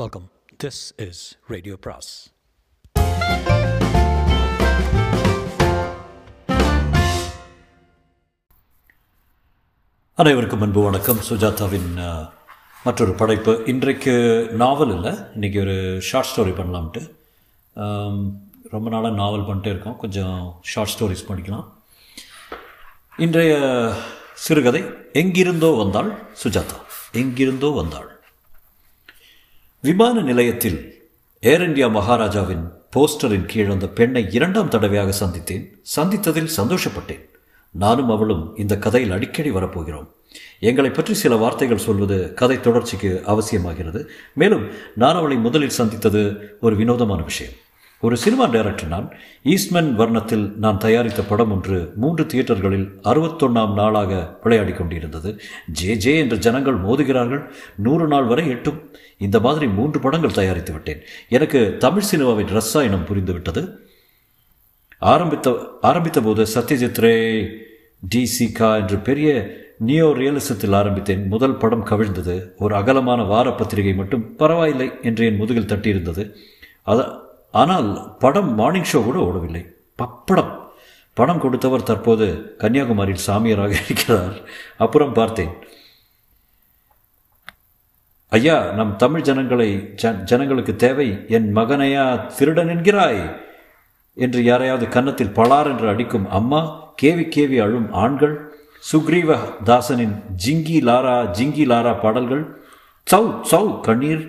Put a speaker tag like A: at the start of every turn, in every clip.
A: Welcome this is radio பிராஸ் அனைவருக்கும் அன்பு வணக்கம். சுஜாதாவின் மற்றொரு படைப்பு. இன்றைக்கு நாவல் இல்லை. இன்றைக்கி ஒரு ஷார்ட் ஸ்டோரி பண்ணலாம்ட்டு. ரொம்ப நாளாக நாவல் பண்ணிட்டே இருக்கோம். கொஞ்சம் ஷார்ட் ஸ்டோரிஸ் படிக்கலாம். இன்றைய சிறுகதை எங்கிருந்தோ வந்தாள் சுஜாதா. எங்கிருந்தோ வந்தாள். விமான நிலையத்தில் ஏர் இந்தியா மகாராஜாவின் போஸ்டரின் கீழ் அந்த பெண்ணை இரண்டாம் தடவையாக சந்தித்தேன். சந்தித்ததில் சந்தோஷப்பட்டேன். நானும் அவளும் இந்த கதையில் அடிக்கடி வரப்போகிறோம். எங்களை பற்றி சில வார்த்தைகள் சொல்வது கதை தொடர்ச்சிக்கு அவசியமாகிறது. மேலும் நான் அவளை முதலில் சந்தித்தது ஒரு வினோதமான விஷயம். ஒரு சினிமா டைரக்டர் நான் ஈஸ்ட்மன் வர்ணத்தில் நான் தயாரித்த படம் ஒன்று மூன்று தியேட்டர்களில் அறுபத்தொன்னாம் நாளாக விளையாடி கொண்டிருந்தது. ஜே ஜே என்ற ஜனங்கள் மோதுகிறார்கள். நூறு நாள் வரை எட்டும். இந்த மாதிரி மூன்று படங்கள் தயாரித்து விட்டேன். எனக்கு தமிழ் சினிமாவின் ரசாயனம் புரிந்துவிட்டது ஆரம்பித்த ஆரம்பித்த போது சத்யஜித் ரே டிசிகா என்று பெரிய நியோ ரியலிசத்தில் ஆரம்பித்தேன். முதல் படம் கவிழ்ந்தது. ஒரு அகலமான வார பத்திரிகை மட்டும் பரவாயில்லை என்று என் முதுகில் தட்டியிருந்தது. அத ஆனால் படம் மார்னிங் ஷோ கூட ஓடவில்லை. பப்படம். பணம் கொடுத்தவர் தற்போது கன்னியாகுமரியில் சாமியாராக இருக்கிறார். அப்புறம் பார்த்தேன். ஐயா நம் தமிழ் ஜனங்களை ஜனங்களுக்கு தேவை. என் மகனையா திருடன் என்கிறாய். என்று யாரையாவது கன்னத்தில் பலார் என்று அடிக்கும் அம்மா கேவி கேவி அழும் ஆண்கள் சுக்ரீவ தாசனின் ஜிங்கி லாரா ஜிங்கி லாரா பாடல்கள் சவு சௌ கண்ணீர்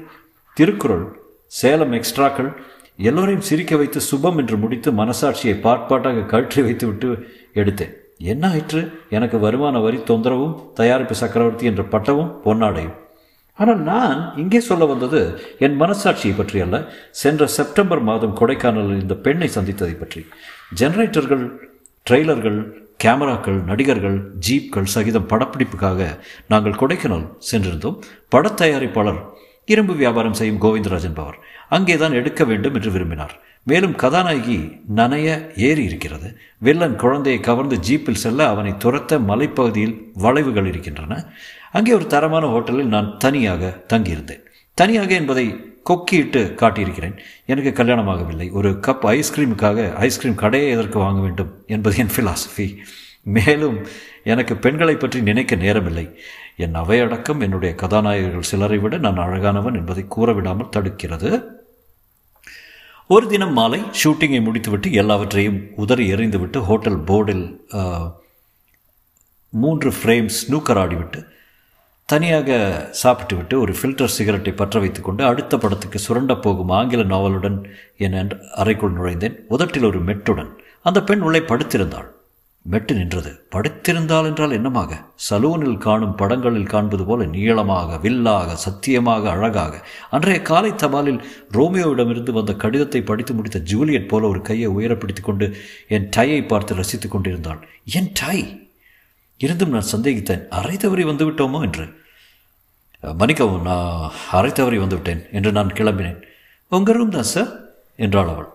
A: திருக்குறள் சேலம் எக்ஸ்ட்ராக்கள் எல்லோரையும் சிரிக்க வைத்து சுபம் என்று முடித்து மனசாட்சியை பாட்பாட்டாக கழற்றி வைத்துவிட்டு எடுத்தேன். என்ன ஆயிற்று? எனக்கு வருமான வரி தொந்தரவும் தயாரிப்பு சக்கரவர்த்தி என்ற பட்டமும் பொன்னாடையும். ஆனால் நான் இங்கே சொல்ல வந்தது என் மனசாட்சியை பற்றி அல்ல. சென்ற செப்டம்பர் மாதம் கொடைக்கானலில் இந்த பெண்ணை சந்தித்ததை பற்றி. ஜெனரேட்டர்கள் ட்ரெய்லர்கள் கேமராக்கள் நடிகர்கள் ஜீப்கள் சகிதம் படப்பிடிப்புக்காக நாங்கள் கொடைக்கானல் சென்றிருந்தோம். படத் தயாரிப்பாளர் இரும்பு வியாபாரம் செய்யும் கோவிந்தராஜன் பவர். அங்கேதான் எடுக்க வேண்டும் என்று விரும்பினார். மேலும் கதாநாயகி நனைய ஏறி இருக்கிறது. வில்லன் குழந்தையை கவர்ந்து ஜீப்பில் செல்ல அவனை துரத்த மலைப்பகுதியில் வளைவுகள் இருக்கின்றன. அங்கே ஒரு தரமான ஹோட்டலில் நான் தனியாக தங்கியிருந்தேன். தனியாக என்பதை கொக்கிட்டு காட்டியிருக்கிறேன். எனக்கு கல்யாணமாகவில்லை. ஒரு கப் ஐஸ்கிரீமுக்காக ஐஸ்கிரீம் கடையை எதற்கு வாங்க வேண்டும் என்பது என் ஃபிலாசபி மேலும் எனக்கு பெண்களை பற்றி நினைக்க நேரமில்லை. என் அவையடக்கம் என்னுடைய கதாநாயகர்கள் சிலரை விட நான் அழகானவன் என்பதை கூறவிடாமல் தடுக்கிறது. ஒரு தினம் மாலை ஷூட்டிங்கை முடித்துவிட்டு எல்லாவற்றையும் உதறி எறிந்துவிட்டு ஹோட்டல் போர்டில் மூன்று ஃப்ரேம்ஸ் ஸ்னூக்கர் ஆடிவிட்டு தனியாக சாப்பிட்டு விட்டு ஒரு ஃபில்டர் சிகரெட்டை பற்ற வைத்துக்கொண்டு அடுத்த படத்துக்கு சுரண்ட போகும் ஆங்கில நாவலுடன் என் அறைக்குள் நுழைந்தேன். உதட்டில் ஒரு மெட்டுடன். அந்த பெண் உள்ளே படுத்திருந்தாள். மெட்டு நின்றது. படுத்திருந்தால் என்றால் என்னமாக? சலூனில் காணும் படங்களில் காண்பது போல நீளமாக வில்லாக சத்தியமாக அழகாக. அன்றைய காலை தபாலில் ரோமியோவிடமிருந்து வந்த கடிதத்தை படித்து முடித்த ஜூலியட் போல ஒரு கையை உயரப்பிடித்துக் கொண்டு என் டையை பார்த்து ரசித்துக் கொண்டிருந்தாள் என் டை? இருந்தும் நான் சந்தேகித்தேன். அரை தவறி வந்துவிட்டோமோ என்று. மன்னிக்கவும் நான் அரை தவறி வந்துவிட்டேன் என்று நான் கிளம்பினேன். உங்கள் ரூம் தான் சார் என்றாள் அவள்.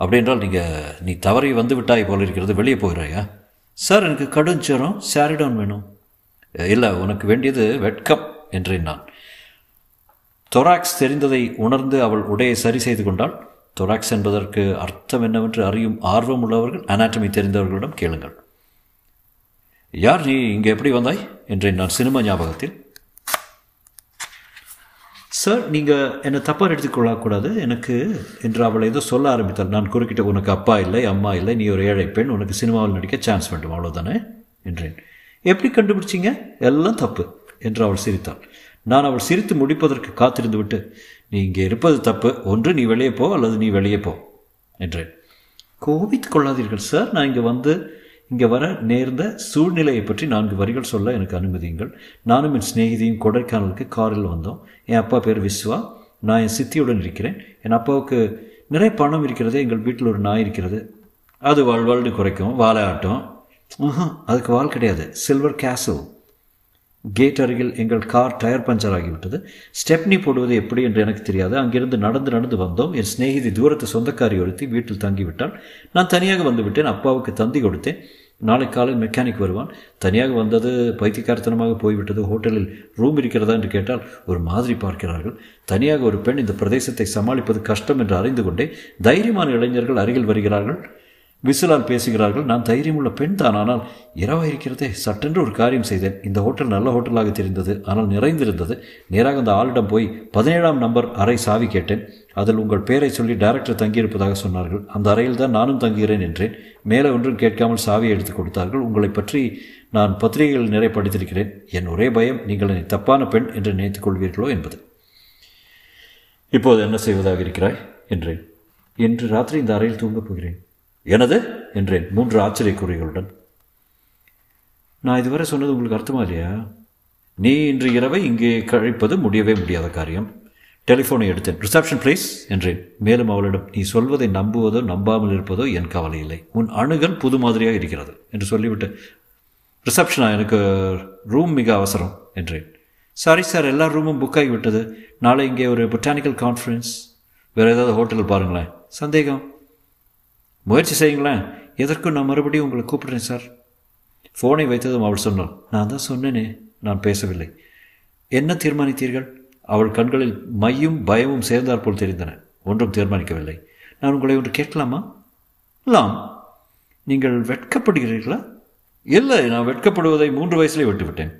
A: அப்படி என்றால் நீங்கள் நீ தவறி வந்து விட்டாய் போல இருக்கிறது. வெளியே போகிறாயா? சார் எனக்கு கடும் ஜுரம் சாரிடோன் வேணும். இல்லை உனக்கு வேண்டியது வெட்கம் என்றேன் நான். தொராக்ஸ் தெரிந்ததை உணர்ந்து அவள் உடையை சரி செய்து கொண்டாள். தொராக்ஸ் என்பதற்கு அர்த்தம் என்னவென்று அறியும் ஆர்வம் உள்ளவர்கள் அனாட்டமி தெரிந்தவர்களிடம் கேளுங்கள். யார் நீ இங்கே எப்படி வந்தாய்? என்றேன் நான் சினிமா ஞாபகத்தில். சார் நீங்கள் என்னை தப்பாக எடுத்துக்கொள்ளக்கூடாது. எனக்கு என்று அவளை ஏதோ சொல்ல ஆரம்பித்தாள். நான் குறுக்கிட்ட உனக்கு அப்பா இல்லை அம்மா இல்லை நீ ஒரு ஏழை பெண் உனக்கு சினிமாவில் நடிக்க சான்ஸ் வேண்டும் அவ்வளோதானே என்றேன். எப்படி கண்டுபிடிச்சிங்க? எல்லாம் தப்பு என்று அவள் சிரித்தாள். நான் அவள் சிரித்து முடிப்பதற்கு காத்திருந்து விட்டு நீ இங்கே இருப்பது தப்பு. ஒன்று நீ வெளியே போ அல்லது நீ வெளியே போ என்றேன். கோபித்து கொள்ளாதீர்கள் சார் நான் இங்கே வந்து இங்கே வர நேர்ந்த சூழ்நிலையை பற்றி நான்கு வரிகள் சொல்ல எனக்கு அனுமதியுங்கள். நானும் என் சிநேகிதியும் கொடைக்கானலுக்கு காரில் வந்தோம். என் அப்பா பேர் விஸ்வா. நான் என் சித்தியுடன் இருக்கிறேன். என் அப்பாவுக்கு நிறைய பணம் இருக்கிறது. எங்கள் வீட்டில் ஒரு நாய் இருக்கிறது. அது வாழ்வாழ்னு குறைக்கும். வாழை ஆட்டம். அதுக்கு வால் கிடையாது. சில்வர் கேசல் கேட் அருகில் எங்கள் கார் டயர் பஞ்சர் ஆகிவிட்டது. ஸ்டெப்னி போடுவது எப்படி என்று எனக்கு தெரியாது. அங்கிருந்து நடந்து நடந்து வந்தோம். என் சிநேகிதி தூரத்து சொந்தக்காரி ஒருத்தி வீட்டில் தங்கிவிட்டாள். நான் தனியாக வந்து விட்டேன் அப்பாவுக்கு தந்தி கொடுத்தேன். நாளை காலை மெக்கானிக் வருவான். தனியாக வந்தது பைத்தியக்காரத்தனமாக போய்விட்டது. ஹோட்டலில் ரூம் இருக்கிறதா என்று கேட்டால் ஒரு மாதிரி பார்க்கிறார்கள். தனியாக ஒரு பெண் இந்த பிரதேசத்தை சமாளிப்பது கஷ்டம் என்று அறிந்து கொண்டே தைரியமான இளைஞர்கள் அருகில் வருகிறார்கள். விசிலால் பேசுகிறார்கள் நான் தைரியமுள்ள பெண் தான் ஆனால் இரவாக இருக்கிறதே சட்டென்று ஒரு காரியம் செய்தேன். இந்த ஹோட்டல் நல்ல ஹோட்டலாக தெரிந்தது ஆனால் நிறைந்திருந்தது. நேராக அந்த ஆளிடம் போய் பதினேழாம் நம்பர் அறை சாவி கேட்டேன். அதில் உங்கள் பேரை சொல்லி டைரக்டர் தங்கியிருப்பதாக சொன்னார்கள். அந்த அறையில் தான் நானும் தங்குகிறேன் என்றேன். மேலே ஒன்றும் கேட்காமல் சாவியை எடுத்து கொடுத்தார்கள். உங்களை பற்றி நான் பத்திரிகைகள் நிறைய படித்திருக்கிறேன். என் ஒரே பயம் நீங்கள் என்னை தப்பான பெண் என்று நினைத்துக் கொள்வீர்களோ என்பது. இப்போது என்ன செய்வதாக இருக்கிறாய்? என்றேன். இன்று ராத்திரி இந்த அறையில் தூங்கப் போகிறேன். எனது? என்றேன் மூன்று ஆச்சரியக்குறிகளுடன். நான் இதுவரை சொன்னது உங்களுக்கு அர்த்தமா இல்லையா? நீ இன்று இரவை இங்கே கழிப்பது முடியவே முடியாத காரியம். டெலிஃபோனை எடுத்தேன். ரிசப்ஷன் ப்ளீஸ் என்றேன். மேலும் அவளிடம் நீ சொல்வதை நம்புவதோ நம்பாமல் இருப்பதோ என் கவலை இல்லை. உன் அணுகல் புது மாதிரியாக இருக்கிறது என்று சொல்லிவிட்டு ரிசப்ஷனா? எனக்கு ரூம் மிக அவசரம் என்றேன். சாரி சார் எல்லா ரூமும் புக் ஆகிவிட்டது நாளை இங்கே ஒரு பொட்டானிக்கல் கான்ஃபரன்ஸ் வேறு ஏதாவது ஹோட்டல் பாருங்களேன். சந்தேகம். முயற்சி செய்யுங்களேன் எதற்கும் நான் மறுபடியும் உங்களை கூப்பிடுறேன் சார்? ஃபோனை வைத்ததும் அவள் சொன்னாள் நான் தான் சொன்னேனே நான் பேசவில்லை. என்ன தீர்மானித்தீர்கள்? அவள் கண்களில் மையும் பயமும் சேர்ந்தாற்போல் தெரிந்தன. ஒன்றும் தீர்மானிக்கவில்லை. நான் உங்களை ஒன்று கேட்கலாமா? லாம். நீங்கள் வெட்கப்படுகிறீர்களா? இல்லை நான் வெட்கப்படுவதை மூன்று வயசுலேயே விட்டுவிட்டேன்.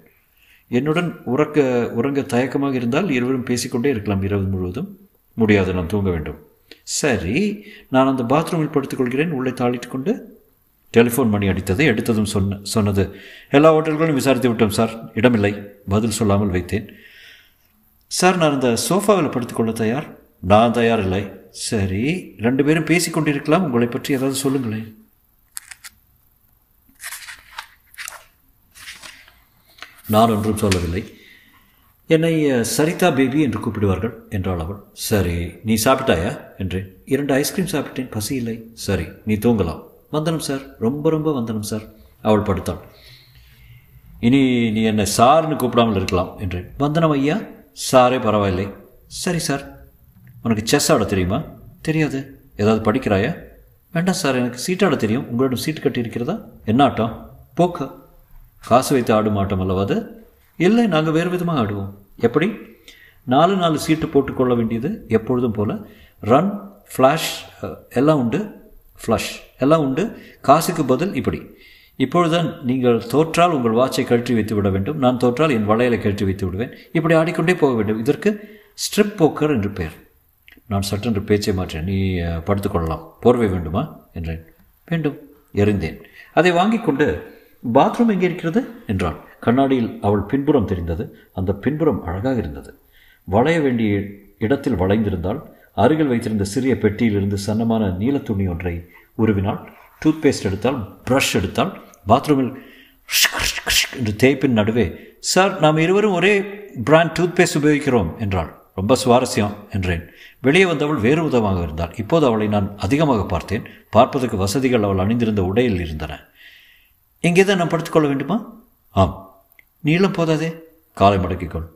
A: என்னுடன் உறக்க உறங்க தயக்கமாக இருந்தால் இருவரும் பேசிக்கொண்டே இருக்கலாம் இரவு முழுவதும். முடியாது நான் தூங்க வேண்டும். சரி நான் அந்த பாத்ரூமில் படுத்துக்கொள்கிறேன். உள்ளே தாளிட்டு கொண்டு டெலிஃபோன் மணி அடித்தது எடுத்ததும் சொன்ன சொன்னது. எல்லா ஹோட்டல்களும் விசாரித்து விட்டோம் சார். இடமில்லை. பதில் சொல்லாமல் வைத்தேன். சார் நான் அந்த சோஃபாவில் படுத்துக்கொள்ள தயார்? நான் தயார் இல்லை சரி ரெண்டு பேரும் பேசிக்கொண்டிருக்கலாம் உங்களை பற்றி ஏதாவது சொல்லுங்களேன். நான் ஒன்றும் சொல்லவில்லை. என்னை சரிதா பேபி என்று கூப்பிடுவார்கள் என்றாள் அவள். சரி நீ சாப்பிட்டாயா? என்றேன். இரண்டு ஐஸ்கிரீம் சாப்பிட்டேன். பசி இல்லை. சரி நீ தூங்கலாம். வந்தனம் சார் ரொம்ப ரொம்ப வந்தனம் சார் அவள் படுத்தாள். இனி நீ என்னை சார்னு கூப்பிடாமல் இருக்கலாம் என்றேன். வந்தனம் ஐயா? சாரே பரவாயில்லை. சரி சார் உனக்கு செஸ் ஆட தெரியுமா? தெரியாது. ஏதாவது படிக்கிறாயா? வேண்டாம் சார் எனக்கு சீட்டாட தெரியும். உங்களிடம் சீட்டு கட்டி இருக்கிறதா என்ன ஆட்டம்? போக்க. காசு வைத்து ஆடும் ஆட்டம் அல்லவா அது? இல்லை நாங்கள் வேறு விதமாக ஆடுவோம். எப்படி? நாலு நாலு சீட்டு போட்டுக்கொள்ள வேண்டியது எப்பொழுதும் போல். ரன் ஃப்ளாஷ் எல்லாம் உண்டு. ஃப்ளஷ் எல்லாம் உண்டு. காசுக்கு பதில் இப்படி. இப்பொழுதுதான் நீங்கள் தோற்றால் உங்கள் வாட்சை கழற்றி வைத்து விட வேண்டும். நான் தோற்றால் என் வளையலை கழற்றி வைத்து விடுவேன். இப்படி ஆடிக்கொண்டே போக வேண்டும். இதற்கு ஸ்ட்ரிப் போக்கர் என்று பெயர். நான் சட்டென்று பேச்சை மாற்றேன் நீ படுத்துக்கொள்ளலாம் போர்வை வேண்டுமா? என்றேன். வேண்டும். எறிந்தேன். அதை வாங்கி கொண்டு பாத்ரூம் எங்கே இருக்கிறது? என்றாள் கண்ணாடியில் அவள் பின்புறம் தெரிந்தது. அந்த பின்புறம் அழகாக இருந்தது. வளைய வேண்டிய இடத்தில் வளைந்திருந்தால் அருகில் வைத்திருந்த சிறிய பெட்டியிலிருந்து சன்னமான நீல துணி ஒன்றை உருவினாள் டூத் பேஸ்ட் எடுத்தால் ப்ரஷ் எடுத்தால் பாத்ரூமில் என்று தேய்ப்பின் நடுவே சார் நாம் இருவரும் ஒரே பிராண்ட் டூத் பேஸ்ட் உபயோகிக்கிறோம் என்றாள். ரொம்ப சுவாரஸ்யம் என்றேன். வெளியே வந்தவள் வேறு விதமாக இருந்தாள். இப்போது அவளை நான் அதிகமாக பார்த்தேன். பார்ப்பதற்கு வசதிகள் அவள் அணிந்திருந்த உடையில் இருந்தன. இங்கே தான் நான் படுத்துக்கொள்ள வேண்டுமா? ஆம். நீளம் போதாதே. காலை மடக்கிக்கொள்.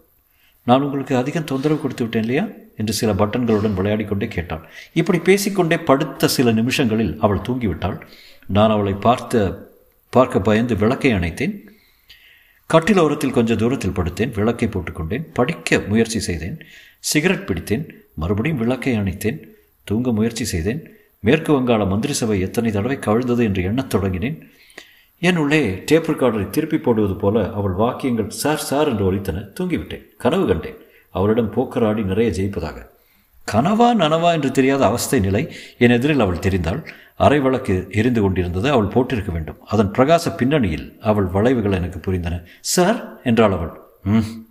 A: நான் உங்களுக்கு அதிகம் தொந்தரவு கொடுத்து விட்டேன் இல்லையா? என்று சில பட்டன்களுடன் விளையாடி கொண்டே கேட்டாள். இப்படி பேசிக்கொண்டே படுத்த சில நிமிஷங்களில் அவள் தூங்கிவிட்டாள். நான் அவளை பார்த்த பார்க்க பயந்து விளக்கை அணைத்தேன். கட்டில் ஓரத்தில் கொஞ்சம் தூரத்தில் படுத்தேன். விளக்கை போட்டுக்கொண்டேன். படிக்க முயற்சி செய்தேன். சிகரெட் பிடித்தேன். மறுபடியும் விளக்கை அணைத்தேன். தூங்க முயற்சி செய்தேன். மேற்கு வங்காள மந்திரி சபை எத்தனை தடவை கவிழ்ந்தது என்று எண்ணத் தொடங்கினேன். என் உள்ளே டேப் ரெக்கார்டரை திருப்பி போடுவது போல அவள் வாக்கியங்கள் சார் சார் என்று ஒழித்தன தூங்கிவிட்டேன். கனவு கண்டேன். அவளிடம் போக்கராடி நிறைய ஜெயிப்பதாக. கனவா நனவா என்று தெரியாத அவஸ்தை நிலை என் எதிரில் அவள் தெரிந்தாள். அரை வழக்கு எரிந்து கொண்டிருந்தது அவள் போட்டிருக்க வேண்டும். அதன் பிரகாச பின்னணியில் அவள் வளைவுகள் எனக்கு புரிந்தன. சார்? என்றாள் அவள். ம்.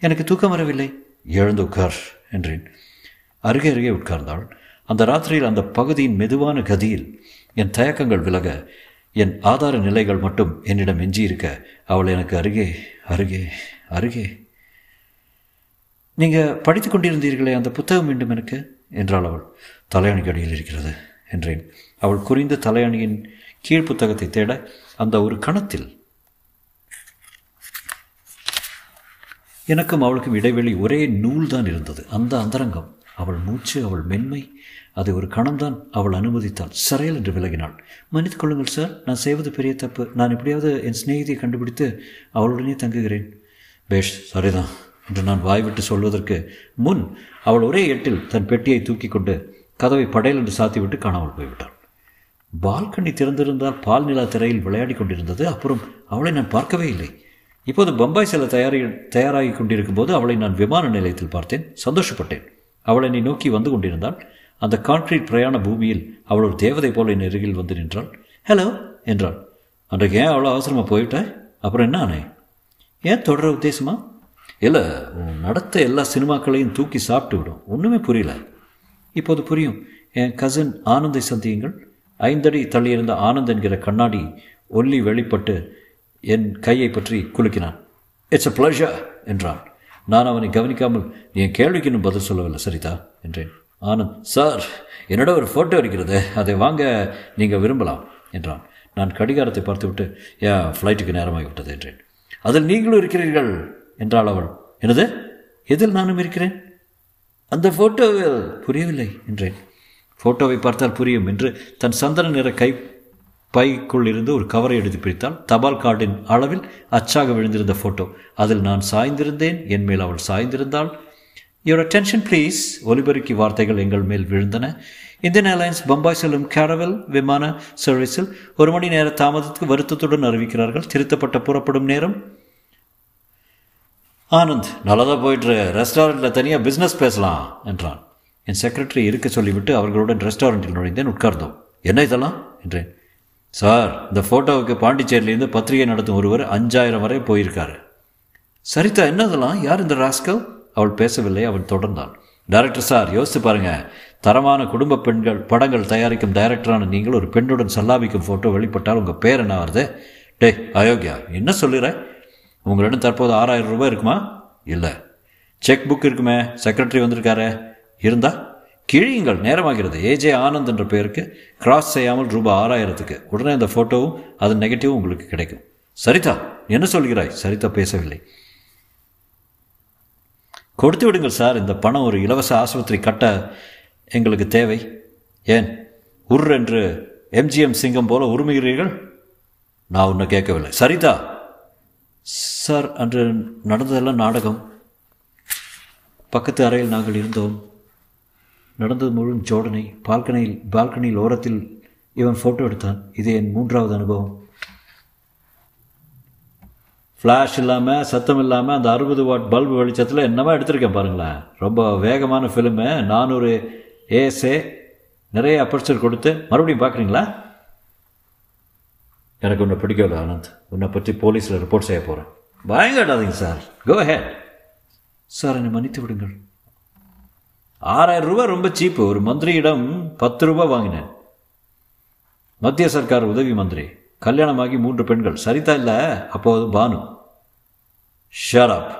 A: எனக்கு தூக்கம் வரவில்லை. எழுந்து உட்கார் என்றேன். அருகே அருகே உட்கார்ந்தாள். அந்த ராத்திரியில் அந்த பகுதியின் மெதுவான கதியில் என் தயக்கங்கள் விலக என் ஆதார நிலைகள் மட்டும் என்னிடம் எஞ்சியிருக்க அவள் எனக்கு அருகே அருகே அருகே. நீங்கள் படித்து கொண்டிருந்தீர்களே அந்த புத்தகம் வேண்டும் எனக்கு? என்றாள் அவள். தலையணிக்கு அடியில் இருக்கிறது என்றேன். அவள் குறிந்த தலையணியின் கீழ் புத்தகத்தை தேட அந்த ஒரு கணத்தில் எனக்கும் அவளுக்கும் இடைவெளி ஒரே நூல் தான் இருந்தது. அந்த அந்தரங்கம் அவள் மூச்சு அவள் மென்மை அதை ஒரு கணம்தான் அவள் அனுமதித்தாள். சரையல் என்று விலகினாள். மன்னித்து கொள்ளுங்கள் சார் நான் செய்வது பெரிய தப்பு. நான் எப்படியாவது என் சிநேகிதியை கண்டுபிடித்து அவளுடனே தங்குகிறேன். பேஷ் சரிதான். என்று நான் வாய்விட்டு சொல்வதற்கு முன் அவள் ஒரே எட்டில் தன் பெட்டியை தூக்கி கொண்டு கதவை படையல் என்று சாத்திவிட்டு காணாமல் போய்விட்டாள். பால்கனி திறந்திருந்தால் பால் நிலா திரையில் விளையாடி கொண்டிருந்தது. அப்புறம் அவளை நான் பார்க்கவே இல்லை. இப்போது பம்பாய் செல்ல தயாரி தயாராகி கொண்டிருக்கும் போது அவளை நான் விமான நிலையத்தில் பார்த்தேன். சந்தோஷப்பட்டேன். அவளை என்னை நோக்கி வந்து கொண்டிருந்தாள். அந்த கான்கிரீட் பிரயாண பூமியில் அவள் ஒரு தேவதை போல என் அருகில் வந்து நின்றாள். ஹலோ என்றாள். அன்றைக்கு ஏன் அவ்வளோ அவசரமாக போயிட்டேன் அப்புறம் என்ன ஆனே? ஏன் தொடர உத்தேசமா? இல்லை உன் நடத்த எல்லா சினிமாக்களையும் தூக்கி சாப்பிட்டு விடும். ஒன்றுமே புரியல. இப்போது புரியும். என் கசின் ஆனந்தை சந்தியுங்கள். ஐந்தடி தள்ளியிருந்த ஆனந்த் என்கிற கண்ணாடி ஒல்லி வெளிப்பட்டு என் கையை பற்றி குலுக்கினான். இட்ஸ் அ ப்ளஷர் என்றான். நான் அவனை கவனிக்காமல் என் கேள்விக்கு இன்னும் பதில் சொல்லவில்லை சரிதா? என்றேன். ஆனந்த் சார் என்னோட ஒரு ஃபோட்டோ இருக்கிறது. அதை வாங்க நீங்கள் விரும்பலாம் என்றான். நான் கடிகாரத்தை பார்த்துவிட்டு ஏன் ஃப்ளைட்டுக்கு நேரமாகிவிட்டது என்றேன். அதில் நீங்களும் இருக்கிறீர்கள் என்றாள் அவள். எனது எதில் நானும் இருக்கிறேன்? அந்த ஃபோட்டோவில் புரியவில்லை என்றேன். ஃபோட்டோவை பார்த்தால் புரியும் என்று தன் சந்தன நிற கை பைக்குள் இருந்து ஒரு கவரை எடுத்து பிரித்தால் தபால் கார்டின் அளவில் அச்சாக விழுந்திருந்த ஃபோட்டோ அதில் நான் சாய்ந்திருந்தேன். என் மேல் அவள் சாய்ந்திருந்தாள். யுவர் அட்டென்ஷன் ப்ளீஸ் ஒலிபெருக்கி வார்த்தைகள் எங்கள் மேல் விழுந்தன. இந்தியன் ஏர்லைன்ஸ் பம்பாய் செல்லும் கேரவல் விமான சர்வீஸில் ஒரு மணி நேர தாமதத்துக்கு வருத்தத்துடன் அறிவிக்கிறார்கள். திருத்தப்பட்ட புறப்படும் நேரம். ஆனந்த் நல்லதாக போயிட்டு ரெஸ்டாரண்ட்டில் தனியாக பிஸ்னஸ் பேசலாம் என்றான். என் செக்ரட்டரி இருக்க சொல்லிவிட்டு அவர்களுடன் ரெஸ்டாரண்ட்டில் நுழைந்தேன். உட்கார்ந்தோம். என்ன இதெல்லாம்? என்றேன். சார் இந்த ஃபோட்டோவுக்கு பாண்டிச்சேரியிலேருந்து பத்திரிகை நடத்தும் ஒருவர் அஞ்சாயிரம் வரை போயிருக்காரு. சரிதா என்ன இதெல்லாம் யார் இந்த ராஸ்கல் அவள் பேசவில்லை அவன் தொடர்ந்தான் டைரக்டர் சார் யோசித்து பாருங்கள் தரமான குடும்ப பெண்கள் படங்கள் தயாரிக்கும் டைரக்டரான நீங்கள் ஒரு பெண்ணுடன் சல்லாபிக்கும் ஃபோட்டோ வெளிப்பட்டால் உங்கள் பேர் என்ன வருது? டே அயோக்கியா என்ன சொல்லுற? உங்களிடம் தற்போது ஆறாயிரம் ரூபாய் இருக்குமா? இல்லை. செக் புக் இருக்குமே செக்ரட்டரி வந்திருக்காரு. இருந்தா? கிழியுங்கள் நேரமாகிறது. ஏஜே ஆனந்த் என்ற பெயருக்கு கிராஸ் செய்யாமல் ரூபாய் ஆறாயிரத்துக்கு. உடனே அந்த ஃபோட்டோவும் அதன் நெகட்டிவும் உங்களுக்கு கிடைக்கும். சரிதா என்ன சொல்கிறாய்? சரிதா பேசவில்லை. கொடுத்து விடுங்கள் சார். இந்த பணம் ஒரு இலவச ஆஸ்பத்திரி கட்ட எங்களுக்கு தேவை. ஏன்? உர் என்று எம்ஜிஎம் சிங்கம் போல உரிமைகிறீர்கள்? நான் உன்னை கேட்கவில்லை. சரிதா? சார் அன்று நடந்ததெல்லாம் நாடகம். பக்கத்து அறையில் நாங்கள் இருந்தோம். நடந்தது முழு ஜோடனை பால்கனியில் பால்கனியில் ஓரத்தில் இவன் ஃபோட்டோ எடுத்தான். இது என் மூன்றாவது அனுபவம். ஃப்ளாஷ் இல்லாமல் சத்தம் இல்லாமல் அந்த அறுபது வாட் பல்பு வெளிச்சத்தில் என்னமா எடுத்திருக்கேன் பாருங்களேன். ரொம்ப வேகமான ஃபிலிமு நானூறு ஏஎஸ்ஏ நிறைய அப்பர்ச்சர் கொடுத்து மறுபடியும் பார்க்குறீங்களா? எனக்கு உன்னை பிடிக்கல ஆனந்த். உன்னை பற்றி போலீஸில் ரிப்போர்ட் செய்ய போகிறேன் பயங்கடாதீங்க சார் கோ ஹேட் சார் என்னை மன்னித்து விடுங்கள். ஆறாயிரம் ரூபாய் ரொம்ப சீப்பு ஒரு மந்திரியிடம் பத்து ரூபாய் வாங்கினேன். மத்திய சர்க்கார் உதவி மந்திரி. கல்யாணமாகி மூன்று பெண்கள். சரிதா இல்லை? அப்போது பானு. ஷராப்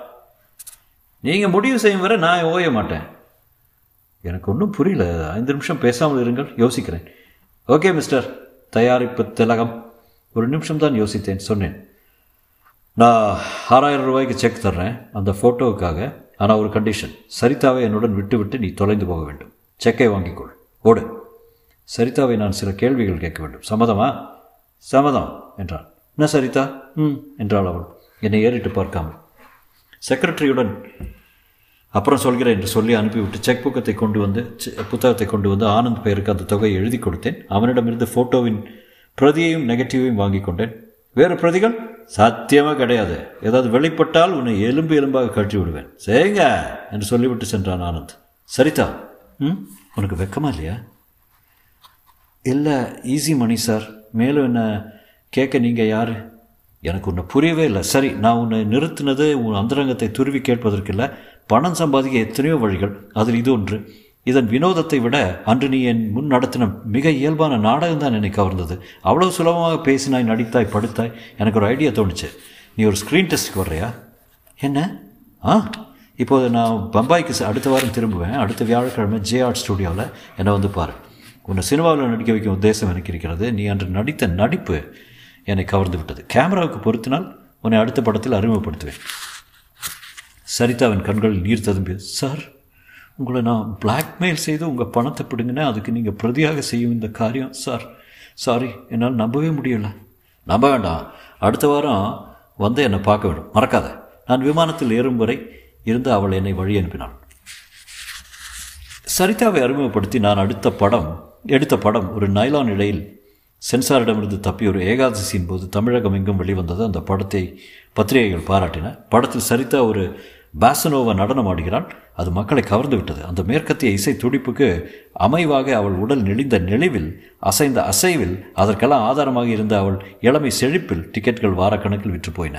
A: நீங்கள் முடிவு செய்யும் வரை நான் ஓய மாட்டேன். எனக்கு ஒன்றும் புரியல. ஐந்து நிமிஷம் பேசாமல் இருங்கள். யோசிக்கிறேன். Okay mister. தயாரிப்பு திலகம். ஒரு நிமிஷம் தான் யோசித்தேன் சொன்னேன். நான் ஆறாயிரம் ரூபாய்க்கு செக் தர்றேன். அந்த ஃபோட்டோவுக்காக ஆனால் ஒரு கண்டிஷன் சரிதாவை என்னுடன் விட்டுவிட்டு நீ தொலைந்து போக வேண்டும். செக்கை வாங்கிக்கொள். ஓடு. சரிதாவை நான் சில கேள்விகள் கேட்க வேண்டும். சம்மதமா? சம்மதம் என்றான் என்ன சரிதா ம். என்றாள் அவள். என்னை ஏறிட்டு பார்க்காமல். செக்ரட்டரியுடன் அப்புறம் சொல்கிறேன் என்று சொல்லி அனுப்பிவிட்டு செக் புக்கத்தை கொண்டு வந்து புத்தகத்தை கொண்டு வந்து ஆனந்த் பெயருக்கு அந்த தொகையை எழுதி கொடுத்தேன். அவனிடமிருந்து ஃபோட்டோவின் பிரதியையும் நெகட்டிவையும் வாங்கி கொண்டேன். வேறு பிரதிகள்? சத்தியமாக கிடையாது. ஏதாவது வெளிப்பட்டால் உன்னை எலும்பு எலும்பாக கழட்டி விடுவேன். செய்யுங்க! என்று சொல்லிவிட்டு சென்றான் ஆனந்த். சரிதா? ம்? உனக்கு வெக்கமா இல்லையா? இல்லை ஈஸி மணி சார் மேலும் என்ன கேட்க நீங்கள் யார்? எனக்கு உன்னை புரியவே இல்லை. சரி நான் உன்னை நிறுத்தினது உன் அந்தரங்கத்தை துருவி கேட்பதற்கு இல்லை. பணம் சம்பாதிக்க எத்தனையோ வழிகள். அதில் இது ஒன்று. இதன் வினோதத்தை விட அன்று நீ என் முன் நடத்தின மிக இயல்பான நாடகம் தான் என்னை கவர்ந்தது. அவ்வளோ சுலபமாக பேசினாய் நடித்தாய் படுத்தாய். எனக்கு ஒரு ஐடியா தோணுச்சு. நீ ஒரு ஸ்க்ரீன் டெஸ்ட்டுக்கு வர்றியா? என்ன? ஆ? இப்போது நான் பம்பாய்க்கு அடுத்த வாரம் திரும்புவேன். அடுத்த வியாழக்கிழமை ஜே ஆர்ட் ஸ்டுடியோவில் என்னை வந்து பாரு. உன்னை சினிமாவில் நடிக்க வைக்கும் உத்தேசம் எனக்கு இருக்கிறது. நீ அன்று நடித்த நடிப்பு என்னை கவர்ந்து விட்டது. கேமராவுக்கு பொருத்தினால் உன்னை அடுத்த படத்தில் அறிமுகப்படுத்துவேன். சரிதாவின் கண்களில் நீர் ததும்பி சார் உங்களை நான் பிளாக்மெயில் செய்து உங்கள் பணத்தை பிடுங்கினா அதுக்கு நீங்கள் பிரதியாக செய்யும் இந்த காரியம் சார் சாரி என்னால் நம்பவே முடியலை. நம்ப வேண்டாம். அடுத்த வாரம் வந்து என்னை பார்க்க வேண்டும் மறக்காத. நான் விமானத்தில் ஏறும் வரை இருந்து அவள் என்னை வழி அனுப்பினாள். சரிதாவை அறிமுகப்படுத்தி நான் அடுத்த படம் எடுத்த படம் ஒரு நைலான் இடையில் சென்சாரிடமிருந்து தப்பி ஒரு ஏகாதசியின் போது தமிழகம் எங்கும் வெளிவந்தது. அந்த படத்தை பத்திரிகைகள் பாராட்டின. படத்தில் சரிதா ஒரு பாசனோவா நடனம் ஆடுகிறான் அது மக்களை கவர்ந்து விட்டது. அந்த மேற்கத்திய இசை துடிப்புக்கு அமைவாக அவள் உடல் நெளிந்த நெளிவில் அசைந்த அசைவில் அதற்கெல்லாம் ஆதாரமாக இருந்த அவள் இளமை செழிப்பில் டிக்கெட்கள் வாரக்கணக்கில் விற்று போயின.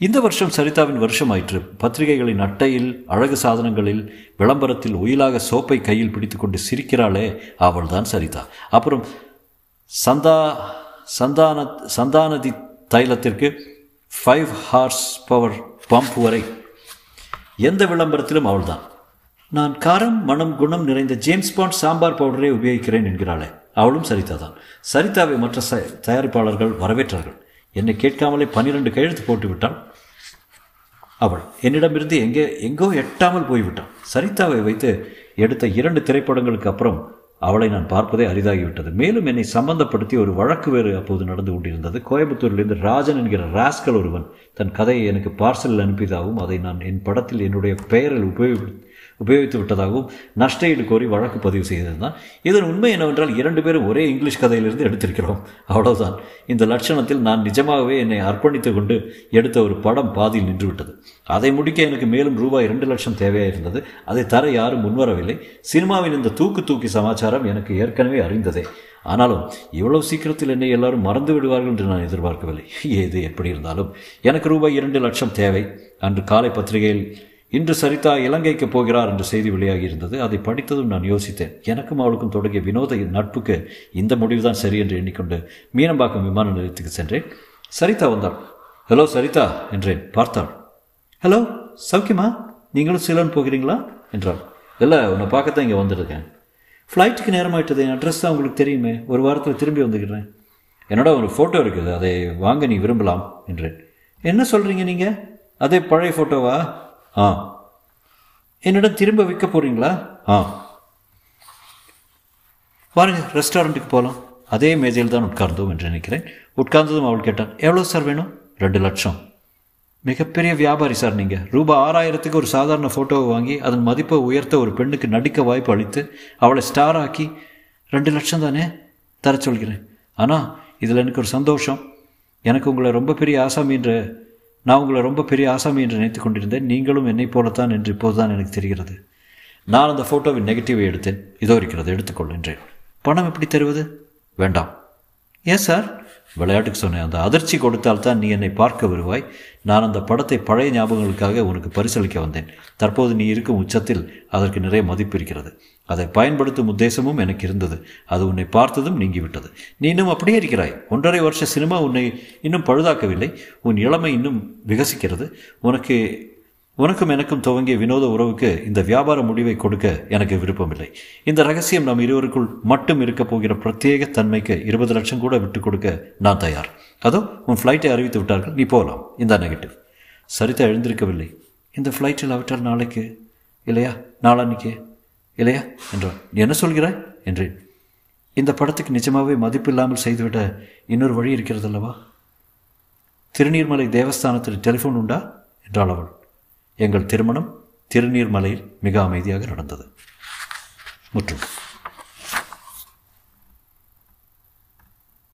A: இந்த வருஷம் சரிதாவின் வருஷம் ஆயிற்று பத்திரிகைகளின் அட்டையில் அழகு சாதனங்களில் விளம்பரத்தில் உயிலாக சோப்பை கையில் பிடித்துக்கொண்டு சிரிக்கிறாளே அவள்தான் சரிதா. அப்புறம் சந்தா சந்தான சந்தானதி தைலத்திற்கு ஃபைவ் ஹார்ஸ் பவர் பம்ப் வரை எந்த விளம்பரத்திலும் அவள்தான். நான் காரம் மனம் குணம் நிறைந்த ஜேம்ஸ் பாண்ட் சாம்பார் பவுடரை உபயோகிக்கிறேன் என்கிறாளே அவளும் சரிதா தான் சரிதாவை மற்ற ச தயாரிப்பாளர்கள் வரவேற்றார்கள். என்னை கேட்காமலே பன்னிரண்டு கையெழுத்து போட்டு விட்டாள் அவள் என்னிடமிருந்து எங்கே எங்கோ எட்டாமல் போய்விட்டாள் சரிதாவை வைத்து எடுத்த இரண்டு திரைப்படங்களுக்கு அப்புறம் அவளை நான் பார்ப்பதே அரிதாகிவிட்டது. மேலும் என்னை சம்பந்தப்படுத்தி ஒரு வழக்கு வேறு அப்போது நடந்து கொண்டிருந்தது. கோயம்புத்தூரிலிருந்து ராஜன் என்கிற ராஸ்கல் ஒருவன் தன் கதையை எனக்கு பார்சலில் அனுப்பியதாகவும் அதை நான் என் படத்தில் என்னுடைய பெயரில் உபயோகி உபயோகித்து விட்டதாகவும் நஷ்டஈடு கோரி வழக்கு பதிவு செய்திருந்தான் இதன் உண்மை என்னவென்றால் இரண்டு பேரும் ஒரே இங்கிலீஷ் கதையிலிருந்து எடுத்திருக்கிறோம். அவ்வளவுதான். இந்த லட்சணத்தில் நான் நிஜமாகவே என்னை அர்ப்பணித்து கொண்டு எடுத்த ஒரு படம் பாதியில் நின்றுவிட்டது. அதை முடிக்க எனக்கு மேலும் ரூபாய் இரண்டு லட்சம் தேவையாக இருந்தது அதை தர யாரும் முன்வரவில்லை. சினிமாவின் இந்த தூக்கு தூக்கி சமாச்சாரம் எனக்கு ஏற்கனவே அறிந்ததே. ஆனாலும் இவ்வளவு சீக்கிரத்தில் என்னை எல்லாரும் மறந்து விடுவார்கள் என்று நான் எதிர்பார்க்கவில்லை. ஏது எப்படி இருந்தாலும். எனக்கு ரூபாய் இரண்டு லட்சம் தேவை. அன்று காலை பத்திரிகையில் இன்று சரிதா இலங்கைக்கு போகிறார் என்ற செய்தி வெளியாகி இருந்தது அதை படித்ததும் நான் யோசித்தேன். எனக்கும் அவளுக்கும் தொடங்கிய வினோத நட்புக்கு இந்த முடிவுதான் சரி என்று எண்ணிக்கொண்டு மீனம்பாக்கம் விமான நிலையத்துக்கு சென்றேன். சரிதா வந்தாள். ஹலோ சரிதா என்றேன். பார்த்தாள். ஹலோ சௌக்கியமா? நீங்களும் சீலன் போகிறீங்களா? என்றாள். இல்லை உன்னை பார்க்கத்தான் இங்கே வந்துருக்கேன். ஃப்ளைட்டுக்கு நேரமாயிட்டது. என் அட்ரஸ் தான் உங்களுக்கு தெரியுமே. ஒரு வாரத்தில் திரும்பி வந்துக்கிறேன். என்னோட ஒரு ஃபோட்டோ இருக்குது. அதை வாங்க நீ விரும்பலாம் என்றேன். என்ன சொல்கிறீங்க நீங்கள் அதே பழைய ஃபோட்டோவா ஆ. என்னிடம் திரும்ப விற்க போகிறீங்களா ஆ. வாருங்க ரெஸ்டாரண்ட்டுக்கு போகலாம் அதே மேஜையில் தான் உட்கார்ந்தோம் என்று நினைக்கிறேன். உட்கார்ந்ததும் அவள் கேட்டான் எவ்வளோ சார் வேணும்? ரெண்டு லட்சம். மிகப்பெரிய வியாபாரி சார் நீங்கள் ரூபாய் ஆறாயிரத்துக்கு ஒரு சாதாரண ஃபோட்டோவை வாங்கி அதன் மதிப்பை உயர்த்த ஒரு பெண்ணுக்கு நடிக்க வாய்ப்பு அளித்து அவளை ஸ்டார் ஆக்கி ரெண்டு லட்சம் தானே? தர சொல்கிறேன். ஆனால் இதில் எனக்கு ஒரு சந்தோஷம். எனக்கு உங்களை ரொம்ப பெரிய ஆசாமி என்ற நான் உங்களை ரொம்ப பெரிய ஆசாமி என்று நினைத்து கொண்டிருந்தேன். நீங்களும் என்னை போலத்தான் என்று இப்போதுதான் எனக்கு தெரிகிறது. நான் அந்த ஃபோட்டோவின் நெகட்டிவை எடுத்தேன். இதோ இருக்கிறது எடுத்துக்கொள் என்றேன். பணம் எப்படி தருவது? வேண்டாம். ஏன் சார்? விளையாட்டுக்கு சொன்னேன். அந்த அதிர்ச்சி கொடுத்தால் தான் நீ என்னை பார்க்க வருவாய். நான் அந்த படத்தை பழைய ஞாபகங்களுக்காக உனக்கு பரிசளிக்க வந்தேன். தற்போது நீ இருக்கும் உச்சத்தில் அதற்கு நிறைய மதிப்பு இருக்கிறது. அதை பயன்படுத்தும் உத்தேசமும் எனக்கு இருந்தது. அது உன்னை பார்த்ததும் நீங்கிவிட்டது. நீ இன்னும் அப்படியே இருக்கிறாய். ஒன்றரை வருஷ சினிமா உன்னை இன்னும் பழுதாக்கவில்லை. உன் இளமை இன்னும் விகசிக்கிறது. உனக்கு உனக்கும் எனக்கும் துவங்கிய வினோத உறவுக்கு இந்த வியாபார முடிவை கொடுக்க எனக்கு விருப்பமில்லை. இந்த ரகசியம் நம் இருவருக்குள் மட்டும் இருக்கப் போகிற பிரத்யேக தன்மைக்கு இருபது லட்சம் கூட விட்டு கொடுக்க நான் தயார். அதோ உன் ஃப்ளைட்டை அறிவித்து விட்டார்கள். நீ போகலாம் இந்த நெகட்டிவ் சரிதா எழுந்திருக்கவில்லை. இந்த ஃப்ளைட்டில் அவற்றால் நாளைக்கு இல்லையா? நாளான்னைக்கு இல்லையா? என்றான் நீ என்ன சொல்கிறாய்? என்றேன். இந்த படத்துக்கு நிஜமாகவே மதிப்பில்லாமல் செய்துவிட இன்னொரு வழி இருக்கிறதல்லவா திருநீர்மலை தேவஸ்தானத்தில் டெலிஃபோன் உண்டா? என்றாள் அவள். எங்கள் திருமணம் திருநீர்மலையில் மிக அமைதியாக நடந்தது. முற்றும்.